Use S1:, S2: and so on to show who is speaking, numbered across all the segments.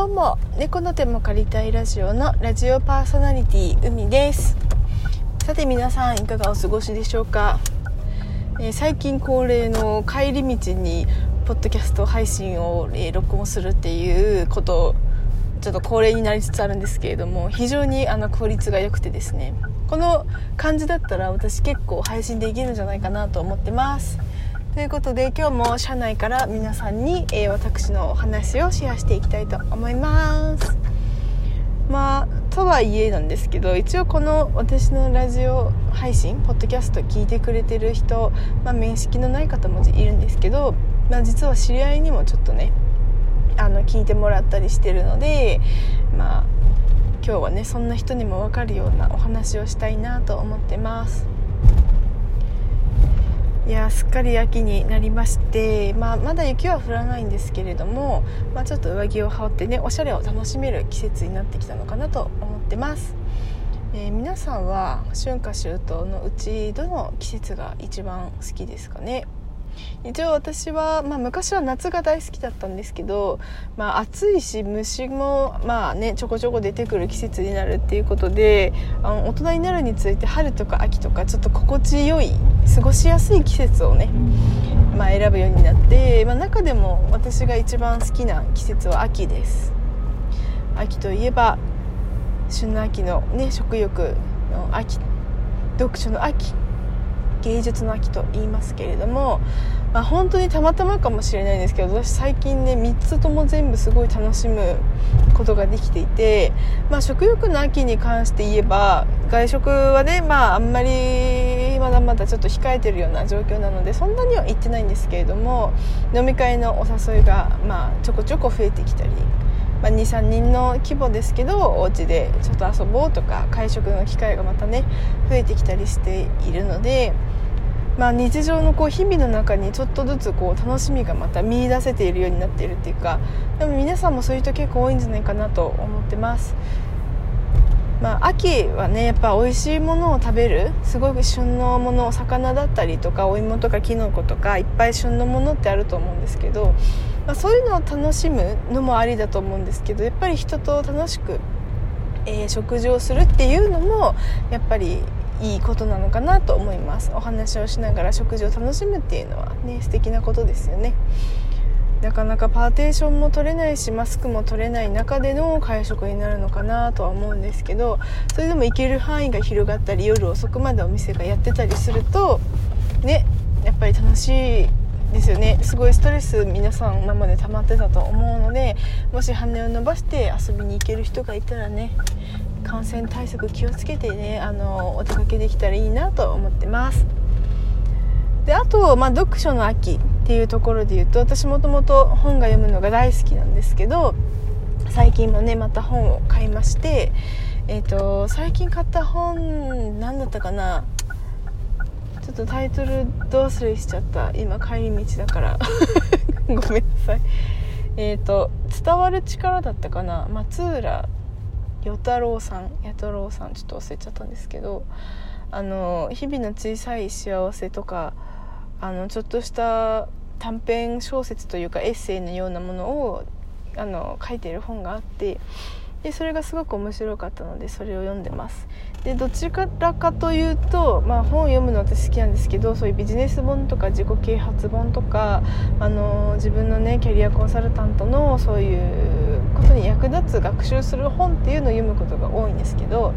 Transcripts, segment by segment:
S1: どうも猫の手も借りたいラジオのラジオパーソナリティ海です。さて皆さんいかがお過ごしでしょうか、えー、最近恒例の帰り道にポッドキャスト配信を、えー、録音するっていうことちょっと恒例になりつつあるんですけれども非常にあの効率が良くてですね。この感じだったら私結構配信できるんじゃないかなと思ってます。ということで今日も社内から皆さんに、えー、私のお話をシェアしていきたいと思います。まあとはいえなんですけど一応この私のラジオ配信ポッドキャスト聞いてくれてる人、まあ、面識のない方もいるんですけど、まあ、実は知り合いにもちょっとねあの聞いてもらったりしてるのでまあ今日はねそんな人にも分かるようなお話をしたいなと思ってます。いやすっかり秋になりまして、まあ、まだ雪は降らないんですけれども、まあ、ちょっと上着を羽織ってねおしゃれを楽しめる季節になってきたのかなと思ってます、えー、皆さんは春夏秋冬のうちどの季節が一番好きですかね？一応私は、まあ、昔は夏が大好きだったんですけど、まあ、暑いし虫もまあねちょこちょこ出てくる季節になるっていうことであの大人になるについて春とか秋とかちょっと心地よい過ごしやすい季節をね、まあ、選ぶようになって、まあ、中でも私が一番好きな季節は秋です。秋といえば旬の秋のね食欲の秋読書の秋芸術の秋と言いますけれども、まあ、本当にたまたまかもしれないんですけど私最近ね3つとも全部すごい楽しむことができていて、まあ、食欲の秋に関して言えば外食はね、まあ、あんまりまだまだちょっと控えてるような状況なのでそんなには行ってないんですけれども飲み会のお誘いが、まあ、ちょこちょこ増えてきたり。まあ、23人の規模ですけどお家でちょっと遊ぼうとか会食の機会がまたね増えてきたりしているので、まあ、日常のこう日々の中にちょっとずつこう楽しみがまた見出せているようになっているっていうかでも皆さんもそういう人結構多いんじゃないかなと思ってます。まあ、秋はねやっぱ美味しいものを食べるすごく旬のもの魚だったりとかお芋とかきのことかいっぱい旬のものってあると思うんですけどまあ、そういうのを楽しむのもありだと思うんですけどやっぱり人と楽しく、えー、食事をするっていうのもやっぱりいいことなのかなと思います。お話をしながら食事を楽しむっていうのはね素敵なことですよね。なかなかパーテーションも取れないしマスクも取れない中での会食になるのかなとは思うんですけどそれでも行ける範囲が広がったり夜遅くまでお店がやってたりするとねやっぱり楽しいですよね。すごいストレス皆さん今まで溜まってたと思うのでもし羽を伸ばして遊びに行ける人がいたらね感染対策気をつけてねあのお出かけできたらいいなと思ってます。であと、まあ、読書の秋っていうところで言うと私もともと本が読むのが大好きなんですけど最近もねまた本を買いましてえーと最近買った本何だったかな。ちょっとタイトルど忘れしちゃった。今帰り道だから。ごめんなさい。えっ、ー、と「伝わる力」だったかな。松浦与太郎さん弥太郎さんちょっと忘れちゃったんですけどあの日々の小さい幸せとかあのちょっとした短編小説というかエッセイのようなものをあの書いている本があってでそれがすごく面白かったのでそれを読んでます。でどちらかというと、まあ、本を読むの私好きなんですけどそういうビジネス本とか自己啓発本とかあの自分のねキャリアコンサルタントのそういうことに役立つ学習する本っていうのを読むことが多いんですけど、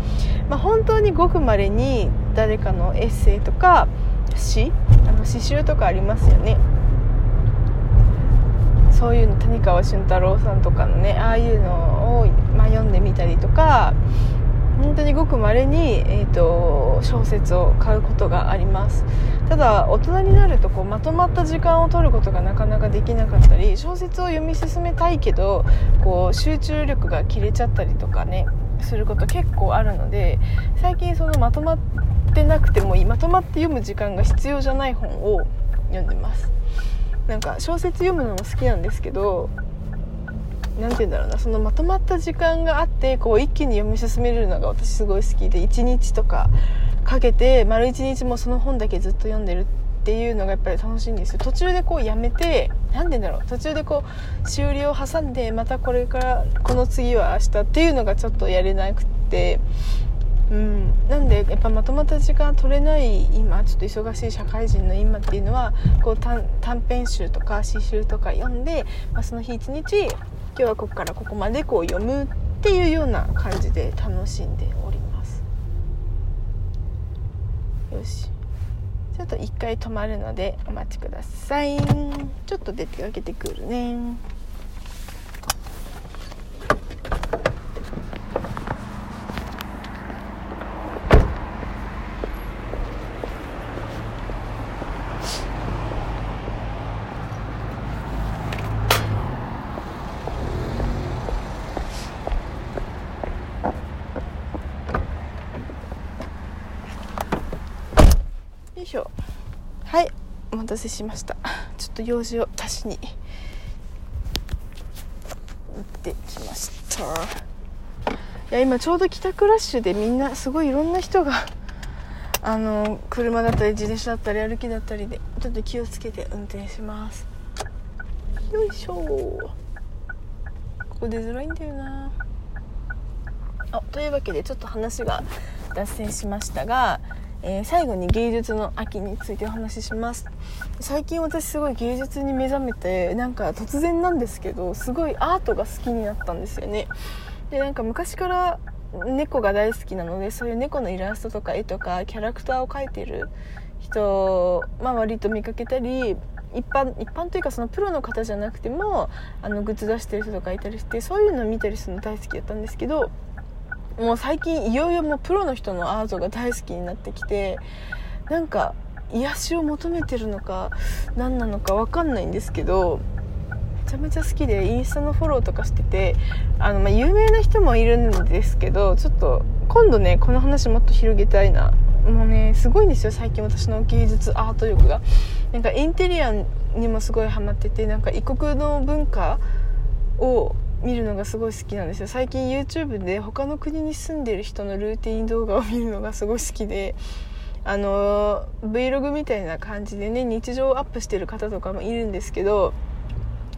S1: まあ、本当にごくまれに誰かのエッセイとか詩あの詩集とかありますよね。そういうの谷川俊太郎さんとかのねああいうのを、まあ、読んでみたりとか本当にごくまれに、えーと、小説を買うことがあります。ただ大人になるとこうまとまった時間を取ることがなかなかできなかったり小説を読み進めたいけどこう集中力が切れちゃったりとかねすること結構あるので最近そのまとまってなくてもいいまとまって読む時間が必要じゃない本を読んでます。なんか小説読むのも好きなんですけど何て言うんだろうなそのまとまった時間があってこう一気に読み進めるのが私すごい好きで1日とかかけて丸1日もその本だけずっと読んでるっていうのがやっぱり楽しいんですよ。途中でこうやめて何でだろう途中でこう終了を挟んでまたこれからこの次は明日っていうのがちょっとやれなくてうん、なんでやっぱまとまった時間取れない今ちょっと忙しい社会人の今っていうのはこう短編集とか詩集とか読んで、まあ、その日一日今日はここからここまでこう読むっていうような感じで楽しんでおります。よし。ちょっと一回止まるのでお待ちください。ちょっと出かけてくるね。しょはいお待たせしました。ちょっと用事を足しに。行ってきました。いや今ちょうど帰宅ラッシュでみんなすごいいろんな人が あの車だったり自転車だったり歩きだったりでちょっと気をつけて運転します。よいしょここ出づらいんだよな。あというわけでちょっと話が脱線しましたがえー、最後に芸術の秋についてお話しします。最近私すごい芸術に目覚めてなんか突然なんですけどすごいアートが好きになったんですよね。でなんか昔から猫が大好きなのでそういう猫のイラストとか絵とかキャラクターを描いてる人、まあ、割と見かけたり一般一般というかそのプロの方じゃなくてもあのグッズ出してる人とかいたりしてそういうのを見たりするの大好きだったんですけどもう最近いよいよもうプロの人のアートが大好きになってきてなんか癒しを求めてるのか何なのか分かんないんですけどめちゃめちゃ好きでインスタのフォローとかしててあの、まあ、有名な人もいるんですけどちょっと今度ねこの話もっと広げたいな。もうねすごいんですよ最近私の芸術アート力が。なんかインテリアにもすごいハマっててなんか異国の文化を見るのがすごい好きなんですよ。最近 YouTube で他の国に住んでる人のルーティン動画を見るのがすごい好きであの Vlog みたいな感じでね日常をアップしてる方とかもいるんですけど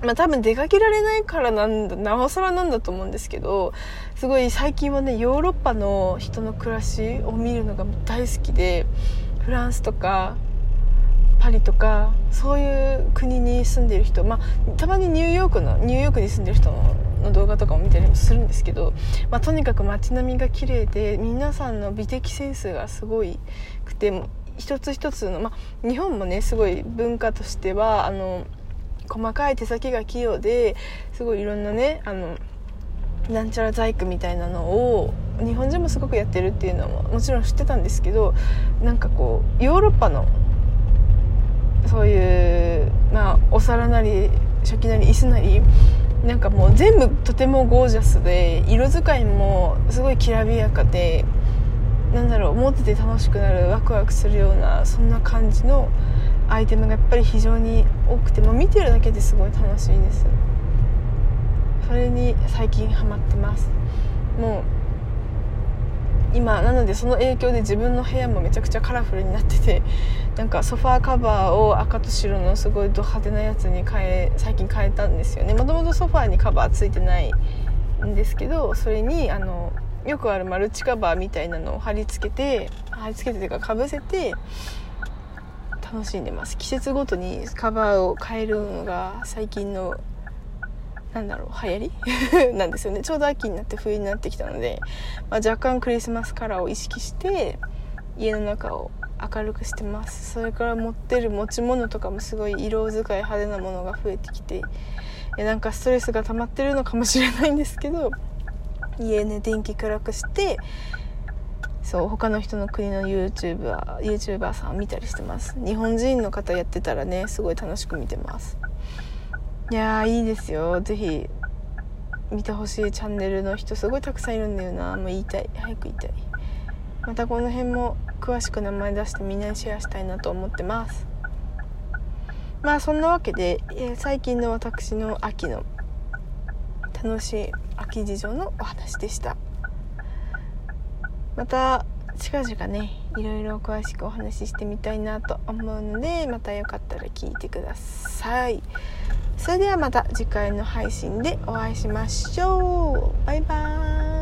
S1: まあ多分出かけられないからなんだなおさらなんだと思うんですけどすごい最近はねヨーロッパの人の暮らしを見るのが大好きでフランスとかパリとかそういう国に住んでる人まあたまにニューヨークのニューヨークに住んでる人の動画とかも見たりもするんですけど、まあ、とにかく街並みが綺麗で皆さんの美的センスがすごいくて一つ一つの、まあ、日本もねすごい文化としてはあの細かい手先が器用ですごいいろんなねあのなんちゃら細工みたいなのを日本人もすごくやってるっていうのももちろん知ってたんですけどなんかこうヨーロッパのそういうまあお皿なり食器なり椅子なりなんかもう全部とてもゴージャスで色使いもすごいきらびやかでなんだろう持ってて楽しくなるワクワクするようなそんな感じのアイテムがやっぱり非常に多くても見てるだけですごい楽しいですそれに最近ハマってますもう今なのでその影響で自分の部屋もめちゃくちゃカラフルになっててなんかソファーカバーを赤と白のすごいド派手なやつに変え最近変えたんですよね。もともとソファーにカバーついてないんですけどそれにあのよくあるマルチカバーみたいなのを貼り付けて貼り付けてというかかぶせて楽しんでます。季節ごとにカバーを変えるのが最近のなんだろう流行り？なんですよね。ちょうど秋になって冬になってきたので、まあ、若干クリスマスカラーを意識して家の中を明るくしてます。それから持ってる持ち物とかもすごい色使い派手なものが増えてきてなんかストレスが溜まってるのかもしれないんですけど家ね電気暗くしてそう他の人の国の YouTuber, YouTuber さん見たりしてます。日本人の方やってたらねすごい楽しく見てます。いやいいですよ。ぜひ見てほしいチャンネルの人すごいたくさんいるんだよな。もう言いたい。早く言いたい。またこの辺も詳しく名前出してみんなにシェアしたいなと思ってます。まあそんなわけでえ最近の私の秋の楽しい秋事情のお話でした。また近々ねいろいろ詳しくお話ししてみたいなと思うのでまたよかったら聞いてください。それではまた次回の配信でお会いしましょう。バイバーイ。